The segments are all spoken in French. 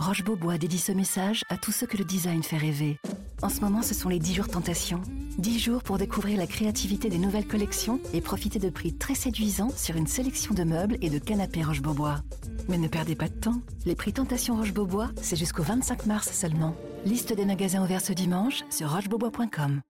Roche Beaubois dédie ce message à tous ceux que le design fait rêver. En ce moment, ce sont les 10 jours tentation. 10 jours pour découvrir la créativité des nouvelles collections et profiter de prix très séduisants sur une sélection de meubles et de canapés Roche Beaubois. Mais ne perdez pas de temps. Les prix Tentation Roche Beaubois, c'est jusqu'au 25 mars seulement. Liste des magasins ouverts ce dimanche sur rochebeaubois.com.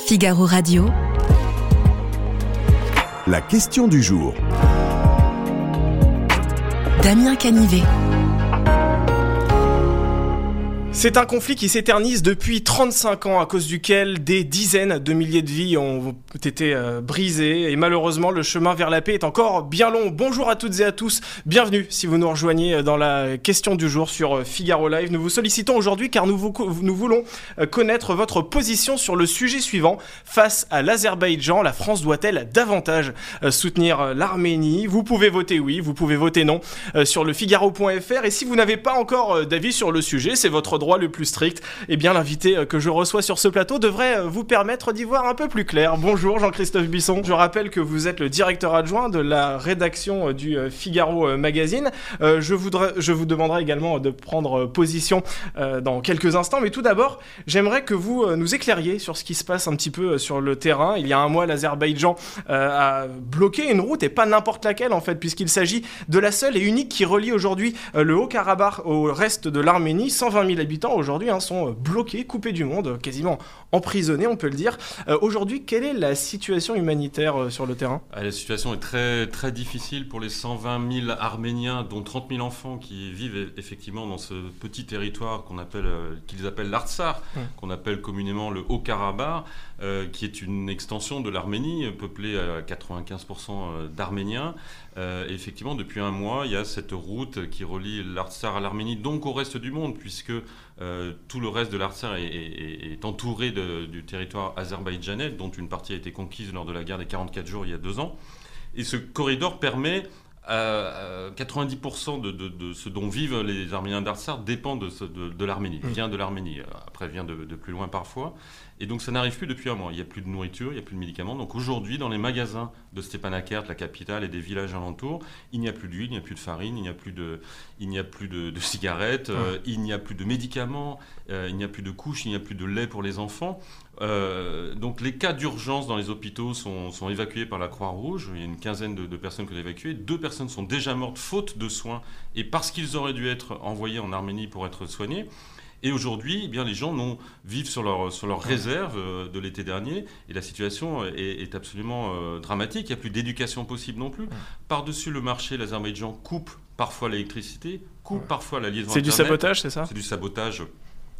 Figaro Radio. La question du jour. Damien Canivet. C'est un conflit qui s'éternise depuis 35 ans à cause duquel des dizaines de milliers de vies ont été euh, brisées et malheureusement le chemin vers la paix est encore bien long. Bonjour à toutes et à tous, bienvenue si vous nous rejoignez dans la question du jour sur euh, Figaro Live. Nous vous sollicitons aujourd'hui car nous, nous voulons euh, connaître votre position sur le sujet suivant. Face à l'Azerbaïdjan, la France doit-elle davantage soutenir l'Arménie? Vous pouvez voter oui, vous pouvez voter non sur le Figaro.fr et si vous n'avez pas encore d'avis sur le sujet, c'est votre droit le plus strict, eh bien l'invité euh, que je reçois sur ce plateau devrait euh, vous permettre d'y voir un peu plus clair. Bonjour Jean-Christophe Bisson. Je rappelle que vous êtes le directeur adjoint de la rédaction euh, du Figaro Magazine. Je, voudrais, je vous demanderai également de prendre position dans quelques instants, mais tout d'abord, j'aimerais que vous nous éclairiez sur ce qui se passe un petit peu sur le terrain. Il y a un mois, l'Azerbaïdjan a bloqué une route et pas n'importe laquelle en fait, puisqu'il s'agit de la seule et unique qui relie aujourd'hui le Haut-Karabakh au reste de l'Arménie. 120 000 habitants aujourd'hui hein, sont euh, bloqués, coupés du monde, quasiment emprisonnés, on peut le dire. Euh, aujourd'hui, quelle est la situation humanitaire euh, sur le terrain? Ah, La situation est très, très difficile pour les 120 000 Arméniens, dont 30 000 enfants qui vivent effectivement dans ce petit territoire qu'on appelle, qu'ils appellent l'Artsar, qu'on appelle communément le Haut-Karabakh, qui est une extension de l'Arménie, peuplée à 95% d'Arméniens. effectivement, depuis un mois, il y a cette route qui relie l'Artsar à l'Arménie, donc au reste du monde, puisque euh, tout le reste de l'Artsar est, entouré du territoire azerbaïdjanais, dont une partie a été conquise lors de la guerre des 44 jours il y a deux ans. Et ce corridor permet à 90% de, ce dont vivent les Arméniens d'Artsar dépend de, l'Arménie, mmh. vient de l'Arménie. Après, vient de, plus loin parfois. Et donc ça n'arrive plus depuis un mois. Il n'y a plus de nourriture, il n'y a plus de médicaments. Donc aujourd'hui, dans les magasins de Stepanakert, la capitale, et des villages alentours, il n'y a plus d'huile, il n'y a plus de farine, il n'y a plus de, il n'y a plus de, cigarettes, euh, il n'y a plus de médicaments, euh, il n'y a plus de couches, il n'y a plus de lait pour les enfants. Euh, donc les cas d'urgence dans les hôpitaux sont, sont, évacués par la Croix-Rouge. Il y a une quinzaine de, de personnes que évacuées. Deux personnes sont déjà mortes faute de soins et parce qu'ils auraient dû être envoyés en Arménie pour être soignés. Et aujourd'hui, eh bien, les gens non, vivent sur leur, sur leur réserve euh, de l'été dernier. Et la situation est, absolument euh, dramatique. Il n'y a plus d'éducation possible non plus. Par-dessus le marché, l'Azerbaïdjan coupe parfois l'électricité, coupe parfois la liaison C'est du sabotage, c'est ça? C'est du sabotage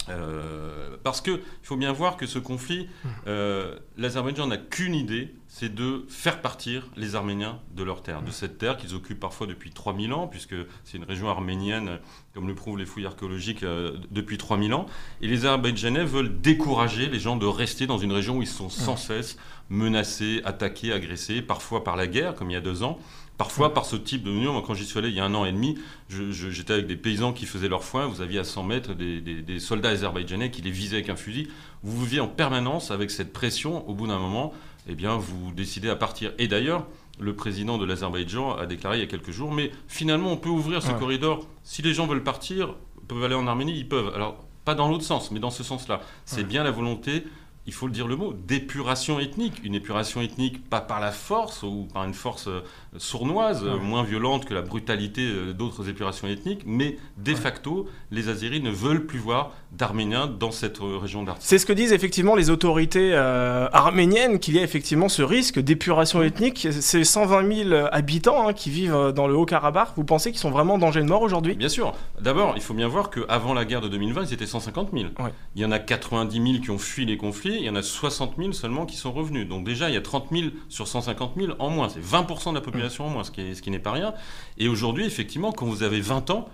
euh, parce qu'il faut bien voir que ce conflit, euh, l'Azerbaïdjan n'a qu'une idée, c'est de faire partir les Arméniens de leur terre, de cette terre qu'ils occupent parfois depuis 3000 ans, puisque c'est une région arménienne, comme le prouvent les fouilles archéologiques, euh, depuis 3000 ans. Et les Azerbaïdjanais veulent décourager les gens de rester dans une région où ils sont sans cesse menacés, attaqués, agressés, parfois par la guerre, comme il y a deux ans, Parfois, par ce type de Moi, quand j'y suis allé il y a un an et demi, j'étais avec des paysans qui faisaient leur foin. Vous aviez à 100 mètres des, soldats azerbaïdjanais qui les visaient avec un fusil. Vous viviez en permanence avec cette pression. Au bout d'un moment, eh bien, vous décidez à partir. Et d'ailleurs, le président de l'Azerbaïdjan a déclaré il y a quelques jours, mais finalement, on peut ouvrir ce corridor. Si les gens veulent partir, peuvent aller en Arménie, ils peuvent. Alors, pas dans l'autre sens, mais dans ce sens-là. C'est bien la volonté il faut le dire le mot, d'épuration ethnique. Une épuration ethnique pas par la force ou par une force euh, sournoise, moins violente que la brutalité euh, d'autres épurations ethniques, mais de facto, les Azéris ne veulent plus voir d'Arméniens dans cette euh, région d'Artsakh. C'est ce que disent effectivement les autorités arméniennes, qu'il y a effectivement ce risque d'épuration ethnique. Ces 120 000 habitants hein, qui vivent dans le Haut-Karabakh, vous pensez qu'ils sont vraiment en danger de mort aujourd'hui? Bien sûr. D'abord, il faut bien voir qu'avant la guerre de 2020, ils étaient 150 000. Il y en a 90 000 qui ont fui les conflits il y en a 60 000 seulement qui sont revenus. Donc déjà, il y a 30 000 sur 150 000 en moins. C'est 20% de la population en moins, ce qui, ce qui n'est pas rien. Et aujourd'hui, effectivement, quand vous avez 20 ans,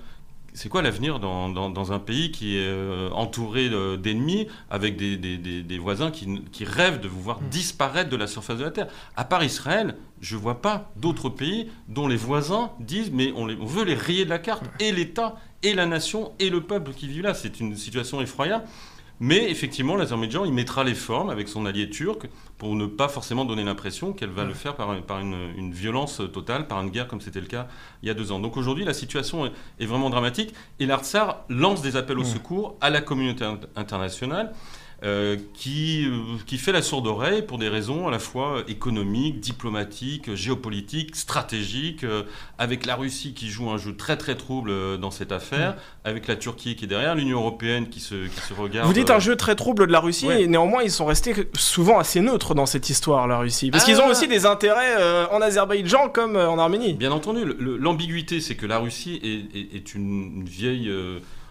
c'est quoi l'avenir dans, dans, un pays qui est euh, entouré d'ennemis, avec des, des, des, voisins qui, qui, rêvent de vous voir mm. disparaître de la surface de la Terre? À part Israël, je ne vois pas d'autres pays dont les voisins disent mais on, les, on veut les rayer de la carte, et l'État, et la nation, et le peuple qui vit là. C'est une situation effroyable. Mais effectivement, l'Azerbaïdjan, il mettra les formes avec son allié turc pour ne pas forcément donner l'impression qu'elle va le faire par, par une, violence totale, par une guerre comme c'était le cas il y a deux ans. Donc aujourd'hui, la situation est, vraiment dramatique et l'Artsar lance des appels au secours à la communauté internationale. Euh, qui, euh, qui fait la sourde oreille pour des raisons à la fois économiques, diplomatiques, géopolitiques, stratégiques, euh, avec la Russie qui joue un jeu très très trouble dans cette affaire, avec la Turquie qui est derrière, l'Union européenne qui se, qui se regarde. Vous dites un jeu très trouble de la Russie, et néanmoins ils sont restés souvent assez neutres dans cette histoire, la Russie. Parce qu'ils ont ah. aussi des intérêts en Azerbaïdjan comme en Arménie. Bien entendu, l'ambiguïté c'est que la Russie est, est, une, vieille...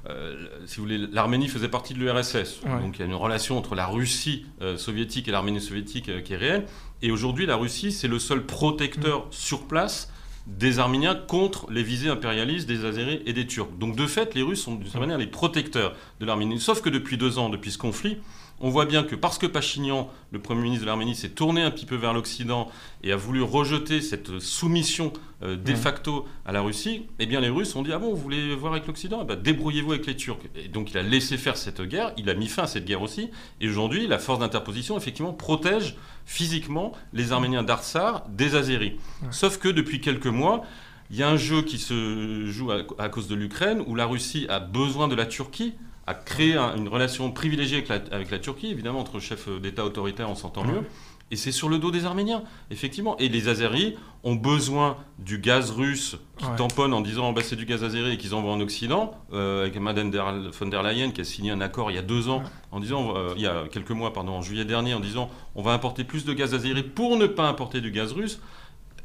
Euh, si vous voulez, l'Arménie faisait partie de l'URSS. Donc il y a une relation entre la Russie euh, soviétique et l'Arménie soviétique euh, qui est réelle. Et aujourd'hui, la Russie, c'est le seul protecteur mm. sur place des Arméniens contre les visées impérialistes des Azéris et des Turcs. Donc de fait, les Russes sont d'une certaine manière les protecteurs de l'Arménie. Sauf que depuis deux ans, depuis ce conflit, on voit bien que parce que Pachinian, le Premier ministre de l'Arménie, s'est tourné un petit peu vers l'Occident et a voulu rejeter cette soumission euh, de facto à la Russie, eh bien les Russes ont dit Ah bon, vous voulez voir avec l'Occident? Eh ben, Débrouillez-vous avec les Turcs. Et donc il a laissé faire cette guerre, il a mis fin à cette guerre aussi, et aujourd'hui, la force d'interposition, effectivement, protège physiquement les Arméniens d'Artsar des Azéris. Sauf que depuis quelques mois, il y a un jeu qui se joue à cause de l'Ukraine où la Russie a besoin de la Turquie a créé une relation privilégiée avec la, Turquie. Évidemment, entre chefs d'État autoritaires, on s'entend mieux. Et c'est sur le dos des Arméniens, effectivement. Et les Azeris ont besoin du gaz russe qui tamponne en disant bah, c'est du gaz azéri et qu'ils envoient en Occident, euh, avec Madame von der Leyen qui a signé un accord il y a deux ans, en disant, euh, il y a quelques mois, pardon, en juillet dernier, en disant on va importer plus de gaz azéri pour ne pas importer du gaz russe.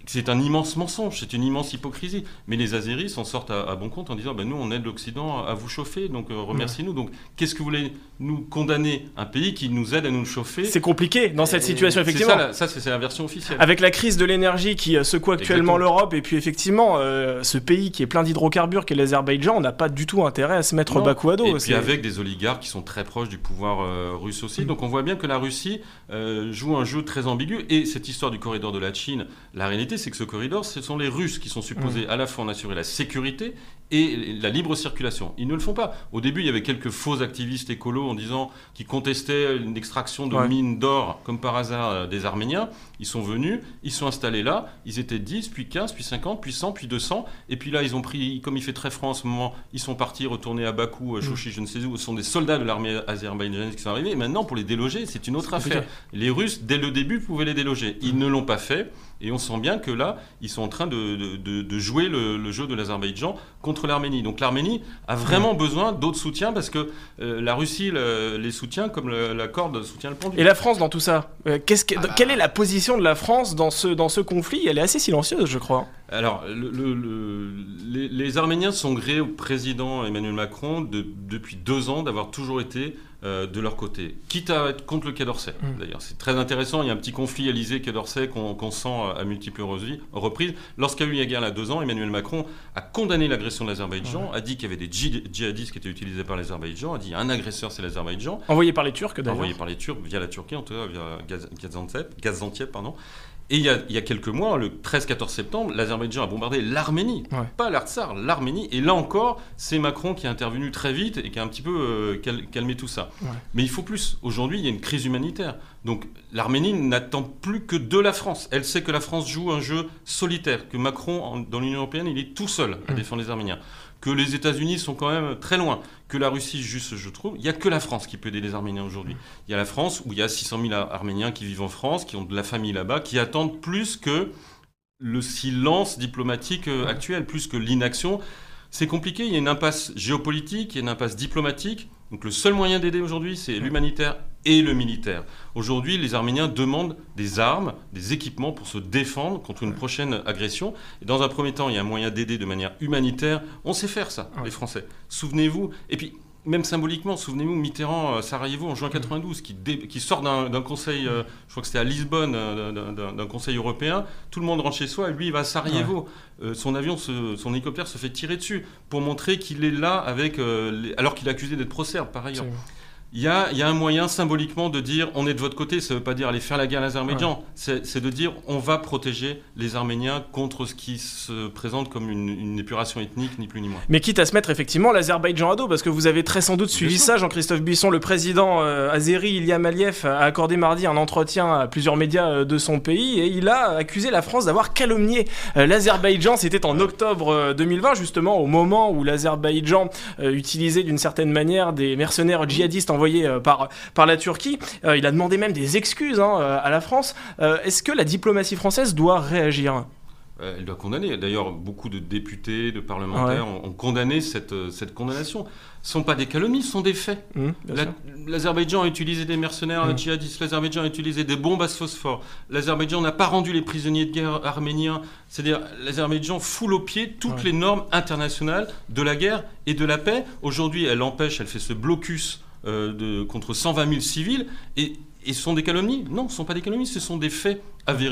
C'est un immense mensonge, c'est une immense hypocrisie. Mais les Azéris s'en sortent à, bon compte en disant ben, nous, on aide l'Occident à vous chauffer, donc euh, remerciez-nous. Donc, qu'est-ce que vous voulez nous condamner? Un pays qui nous aide à nous chauffer? C'est compliqué dans cette situation, effectivement. Ça, ça c'est la version officielle. Avec la crise de l'énergie qui euh, secoue actuellement l'Europe, et puis effectivement, euh, ce pays qui est plein d'hydrocarbures, qui est l'Azerbaïdjan, on n'a pas du tout intérêt à se mettre au bas à dos. Et puis avec des oligarques qui sont très proches du pouvoir russe aussi. Mm. Donc, on voit bien que la Russie joue un jeu très ambigu. Et cette histoire du corridor de la Chine, la réalité, c'est que ce corridor, ce sont les Russes qui sont supposés mm. à la fois en assurer la sécurité et la libre circulation. Ils ne le font pas. Au début, il y avait quelques faux activistes écolos en disant qui contestaient une extraction de mines d'or, comme par hasard, euh, des Arméniens. Ils sont venus, ils sont installés là, ils étaient 10, puis 15, puis 50, puis 100, puis 200. Et puis là, ils ont pris, comme il fait très froid en ce moment, ils sont partis retourner à Bakou, à Chouchi, mm. je ne sais où. Ce sont des soldats de l'armée azerbaïdjanaise qui sont arrivés. Et maintenant, pour les déloger, c'est une autre affaire. Les Russes, dès le début, pouvaient les déloger. Ils ne l'ont pas fait. Et on sent bien que là, ils sont en train de, de, jouer le, jeu de l'Azerbaïdjan contre l'Arménie. Donc l'Arménie a vraiment besoin d'autres soutiens parce que euh, la Russie les soutient comme la corde soutient le pendule. Et la France dans tout ça euh, qu'est-ce que, ah bah. Quelle est la position de la France dans ce, dans ce conflit? Elle est assez silencieuse, je crois. Alors, le, les, Arméniens sont grés au président Emmanuel Macron depuis deux ans d'avoir toujours été euh, de leur côté, quitte à être contre le Quai d'Orsay. Mm. D'ailleurs, c'est très intéressant. Il y a un petit conflit Élysée-Quai d'Orsay qu'on sent à multiples reprises. Lorsqu'il y a eu la guerre il y a deux ans, Emmanuel Macron a condamné l'agression de l'Azerbaïdjan, a dit qu'il y avait des djihadistes qui étaient utilisés par l'Azerbaïdjan, a dit un agresseur c'est l'Azerbaïdjan. Envoyé par les Turcs d'ailleurs. Envoyé par les Turcs via la Turquie, en tout cas via Gaziantep, pardon. Et il y, a, quelques mois, le 13-14 septembre, l'Azerbaïdjan a bombardé l'Arménie, pas l'Artsar, l'Arménie. Et là encore, c'est Macron qui est intervenu très vite et qui a un petit peu euh, calmé tout ça. Mais il faut plus. Aujourd'hui, il y a une crise humanitaire. Donc l'Arménie n'attend plus que de la France. Elle sait que la France joue un jeu solitaire, que Macron, dans l'Union européenne, il est tout seul à mmh. défendre les Arméniens que les États-Unis sont quand même très loin, que la Russie, juste, je trouve, il n'y a que la France qui peut aider les Arméniens aujourd'hui. Il y a la France où il y a 600 000 Arméniens qui vivent en France, qui ont de la famille là-bas, qui attendent plus que le silence diplomatique euh, actuel, plus que l'inaction. C'est compliqué, il y a une impasse géopolitique, il y a une impasse diplomatique. Donc le seul moyen d'aider aujourd'hui, c'est l'humanitaire et le militaire. Aujourd'hui, les Arméniens demandent des armes, des équipements pour se défendre contre une prochaine agression. Et dans un premier temps, il y a un moyen d'aider de manière humanitaire. On sait faire ça, les Français. Souvenez-vous. Et puis, même symboliquement, souvenez-vous, Mitterrand, euh, Sarajevo en juin 92, qui, qui sort d'un conseil, euh, je crois que c'était à Lisbonne, euh, d'un conseil européen, tout le monde rentre chez soi et lui il va à Sarajevo. son avion, son hélicoptère se fait tirer dessus pour montrer qu'il est là avec, alors qu'il est accusé d'être pro par ailleurs. Il y, a, y a, un moyen symboliquement de dire on est de votre côté, ça ne veut pas dire aller faire la guerre à l'Azerbaïdjan, c'est de dire on va protéger les Arméniens contre ce qui se présente comme une, une, épuration ethnique, ni plus ni moins. Mais quitte à se mettre effectivement l'Azerbaïdjan à dos, parce que vous avez très sans doute suivi ça, Jean-Christophe Buisson, le président euh, azéri Ilham Aliyev a accordé mardi un entretien à plusieurs médias euh, de son pays et il a accusé la France d'avoir calomnié euh, l'Azerbaïdjan. C'était en octobre 2020, justement au moment où l'Azerbaïdjan utilisait d'une certaine manière des mercenaires djihadistes en envoyé euh, par, par la Turquie. Euh, il a demandé même des excuses hein, euh, à la France. Est-ce que la diplomatie française doit réagir? Elle doit condamner. D'ailleurs, beaucoup de députés, de parlementaires ont, condamné cette, cette condamnation. Ce ne sont pas des calomnies, ce sont des faits. Mmh, L'Azerbaïdjan a utilisé des mercenaires mmh. djihadistes, l'Azerbaïdjan a utilisé des bombes à phosphore, l'Azerbaïdjan n'a pas rendu les prisonniers de guerre arméniens. C'est-à-dire, l'Azerbaïdjan foule au pied toutes les normes internationales de la guerre et de la paix. Aujourd'hui, elle empêche, elle fait ce blocus de, contre 120 000 civils. Et, et ce sont des calomnies? Non, ce ne sont pas des calomnies, ce sont des faits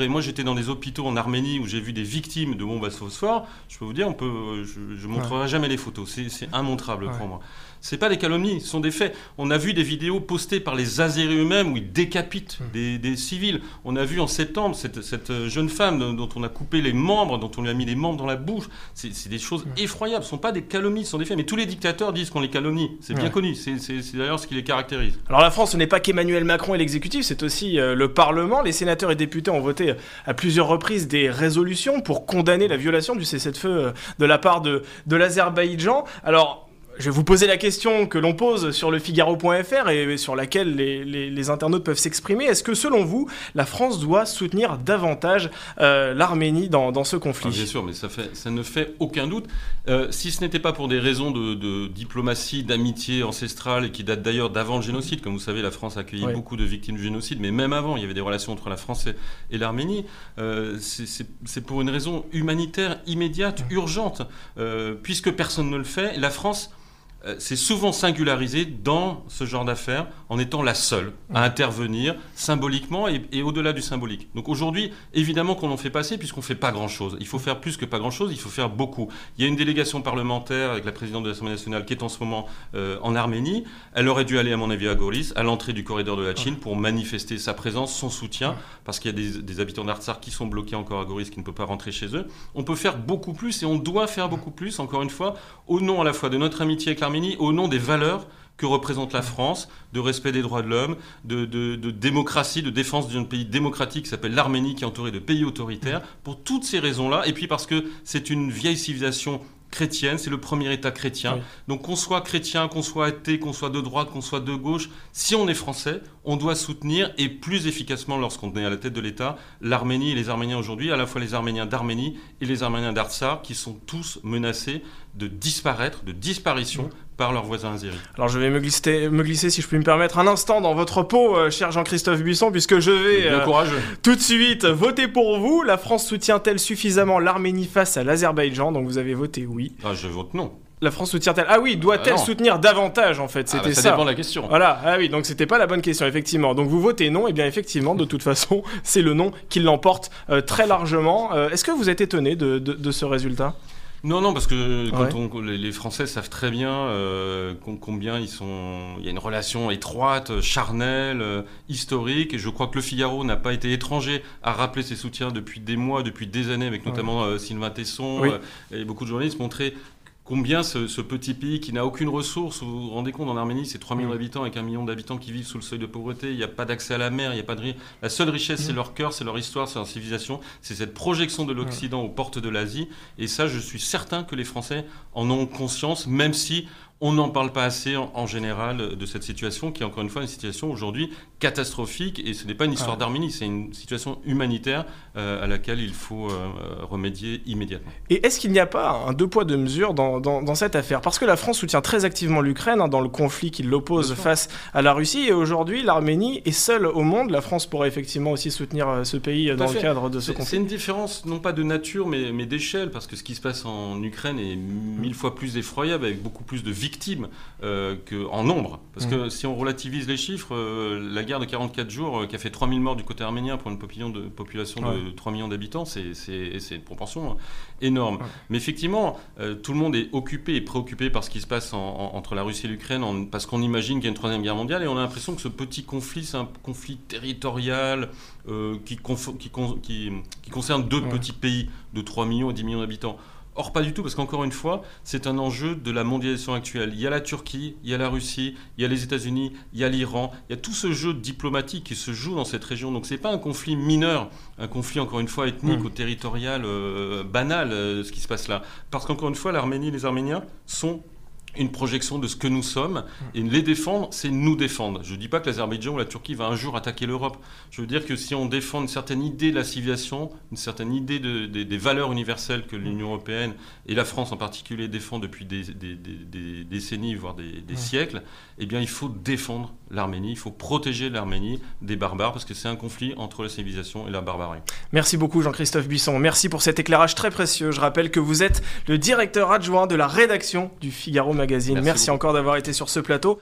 Moi, j'étais dans des hôpitaux en Arménie où j'ai vu des victimes de bombes à phosphore. Je peux vous dire, on peut, je ne montrerai jamais les photos. C'est immontrable pour moi. C'est pas des calomnies, ce sont des faits. On a vu des vidéos postées par les Azéris eux-mêmes où ils décapitent hmm. des, civils. On a vu en septembre cette, jeune femme dont on a coupé les membres, dont on lui a mis les membres dans la bouche. C'est des choses effroyables. Ce ne sont pas des calomnies, ce sont des faits. Mais tous les dictateurs disent qu'on les calomnie. C'est bien connu. C'est d'ailleurs ce qui les caractérise. Alors la France, ce n'est pas qu'Emmanuel Macron et l'exécutif, c'est aussi euh, le Parlement. Les sénateurs et députés ont voté à plusieurs reprises des résolutions pour condamner la violation du cessez-le-feu euh, de la part de, de l'Azerbaïdjan. Alors je vais vous poser la question que l'on pose sur le Figaro.fr et sur laquelle les, internautes peuvent s'exprimer. Est-ce que selon vous, la France doit soutenir davantage euh, l'Arménie dans, ce conflit? Ah, Bien sûr, mais ça, fait, ça, ne fait aucun doute. Euh, si ce n'était pas pour des raisons de, diplomatie, d'amitié ancestrale, et qui datent d'ailleurs d'avant le génocide, comme vous savez, la France a accueilli beaucoup de victimes du génocide, mais même avant, il y avait des relations entre la France et, l'Arménie. Euh, c'est pour une raison humanitaire immédiate, urgente, puisque personne ne le fait. La France c'est souvent singularisé dans ce genre d'affaires en étant la seule à intervenir symboliquement et, au-delà du symbolique. Donc aujourd'hui, évidemment qu'on n'en fait pas assez puisqu'on ne fait pas grand-chose. Il faut faire plus que pas grand-chose, il faut faire beaucoup. Il y a une délégation parlementaire avec la présidente de l'Assemblée nationale qui est en ce moment euh, en Arménie. Elle aurait dû aller, à mon avis, à Goris, à l'entrée du corridor de la Chine, pour manifester sa présence, son soutien, parce qu'il y a des, habitants d'Artsar qui sont bloqués encore à Goris, qui ne peuvent pas rentrer chez eux. On peut faire beaucoup plus et on doit faire beaucoup plus, encore une fois, au nom à la fois de notre amitié avec l'Arménie, au nom des valeurs que représente la France, de respect des droits de l'homme, de, démocratie, de défense d'un pays démocratique qui s'appelle l'Arménie, qui est entouré de pays autoritaires. Pour toutes ces raisons-là, et puis parce que c'est une vieille civilisation chrétienne, c'est le premier État chrétien. Donc qu'on soit chrétien, qu'on soit athée, qu'on soit de droite, qu'on soit de gauche, si on est français, on doit soutenir et plus efficacement lorsqu'on est à la tête de l'État l'Arménie et les Arméniens aujourd'hui, à la fois les Arméniens d'Arménie et les Arméniens d'Artsar, qui sont tous menacés de disparaître, de disparition par leurs voisins azéris. Alors je vais me glisser, me glisser, si je puis me permettre, un instant dans votre peau, euh, cher Jean-Christophe Buisson, puisque je vais euh, tout de suite voter pour vous. La France soutient-elle suffisamment l'Arménie face à l'Azerbaïdjan? Donc vous avez voté oui. Ah, je vote non. La France soutient-elle? Ah oui, doit-elle ah soutenir davantage en fait? Ah C'était bah, ça. ça. dépend de la question. Voilà. Ah oui, donc c'était pas la bonne question effectivement. Donc vous votez non, et bien effectivement, de toute façon, c'est le non qui l'emporte euh, très largement. Est-ce que vous êtes étonné de, de ce résultat? Non, non, parce que quand les Français savent très bien euh, combien ils sont. Il y a une relation étroite, charnelle, euh, historique, et je crois que Le Figaro n'a pas été étranger à rappeler ses soutiens depuis des mois, depuis des années, avec notamment euh, Sylvain Tesson et beaucoup de journalistes montraient combien ce, petit pays qui n'a aucune ressource, vous vous rendez compte, en Arménie, c'est 3 millions mm. d'habitants avec un million d'habitants qui vivent sous le seuil de pauvreté, il n'y a pas d'accès à la mer, il n'y a pas de... La seule richesse, c'est mm. leur cœur, c'est leur histoire, c'est leur civilisation, c'est cette projection de l'Occident aux portes de l'Asie, et ça, je suis certain que les Français en ont conscience, même si on n'en parle pas assez en, général de cette situation qui est encore une fois une situation aujourd'hui catastrophique et ce n'est pas une histoire d'Arménie, c'est une situation humanitaire euh, à laquelle il faut euh, remédier immédiatement. Et est-ce qu'il n'y a pas un deux poids deux mesures dans, dans, cette affaire? Parce que la France soutient très activement l'Ukraine hein, dans le conflit qui l'oppose face à la Russie et aujourd'hui l'Arménie est seule au monde. La France pourrait effectivement aussi soutenir euh, ce pays dans le cadre de ce conflit. C'est une différence non pas de nature mais, mais d'échelle parce que ce qui se passe en Ukraine est mille fois plus effroyable avec beaucoup plus de victimes victimes que, en nombre. Parce mm. que si on relativise les chiffres, la guerre de 44 jours qui a fait 3000 morts du côté arménien pour une population de, population de 3 millions d'habitants, c'est une proportion énorme. Mais effectivement, tout le monde est occupé et préoccupé par ce qui se passe entre la Russie et l'Ukraine parce qu'on imagine qu'il y a une troisième guerre mondiale et on a l'impression que ce petit conflit, c'est un conflit territorial qui, qui, qui, concerne deux petits pays de 3 millions et 10 millions d'habitants. Or, pas du tout, parce qu'encore une fois, c'est un enjeu de la mondialisation actuelle. Il y a la Turquie, il y a la Russie, il y a les États-Unis, il y a l'Iran, il y a tout ce jeu diplomatique qui se joue dans cette région. Donc, ce n'est pas un conflit mineur, un conflit, encore une fois, ethnique mm. ou territorial euh, banal, euh, ce qui se passe là. Parce qu'encore une fois, l'Arménie et les Arméniens sont une projection de ce que nous sommes. Et les défendre, c'est nous défendre. Je ne dis pas que l'Azerbaïdjan ou la Turquie va un jour attaquer l'Europe. Je veux dire que si on défend une certaine idée de la civilisation, une certaine idée des valeurs universelles que l'Union européenne et la France en particulier défend depuis des, décennies, voire des, siècles, eh bien il faut défendre l'Arménie, il faut protéger l'Arménie des barbares, parce que c'est un conflit entre la civilisation et la barbarie. Merci beaucoup Jean-Christophe Buisson. Merci pour cet éclairage très précieux. Je rappelle que vous êtes le directeur adjoint de la rédaction du Figaro Magazine. Merci, encore d'avoir été sur ce plateau.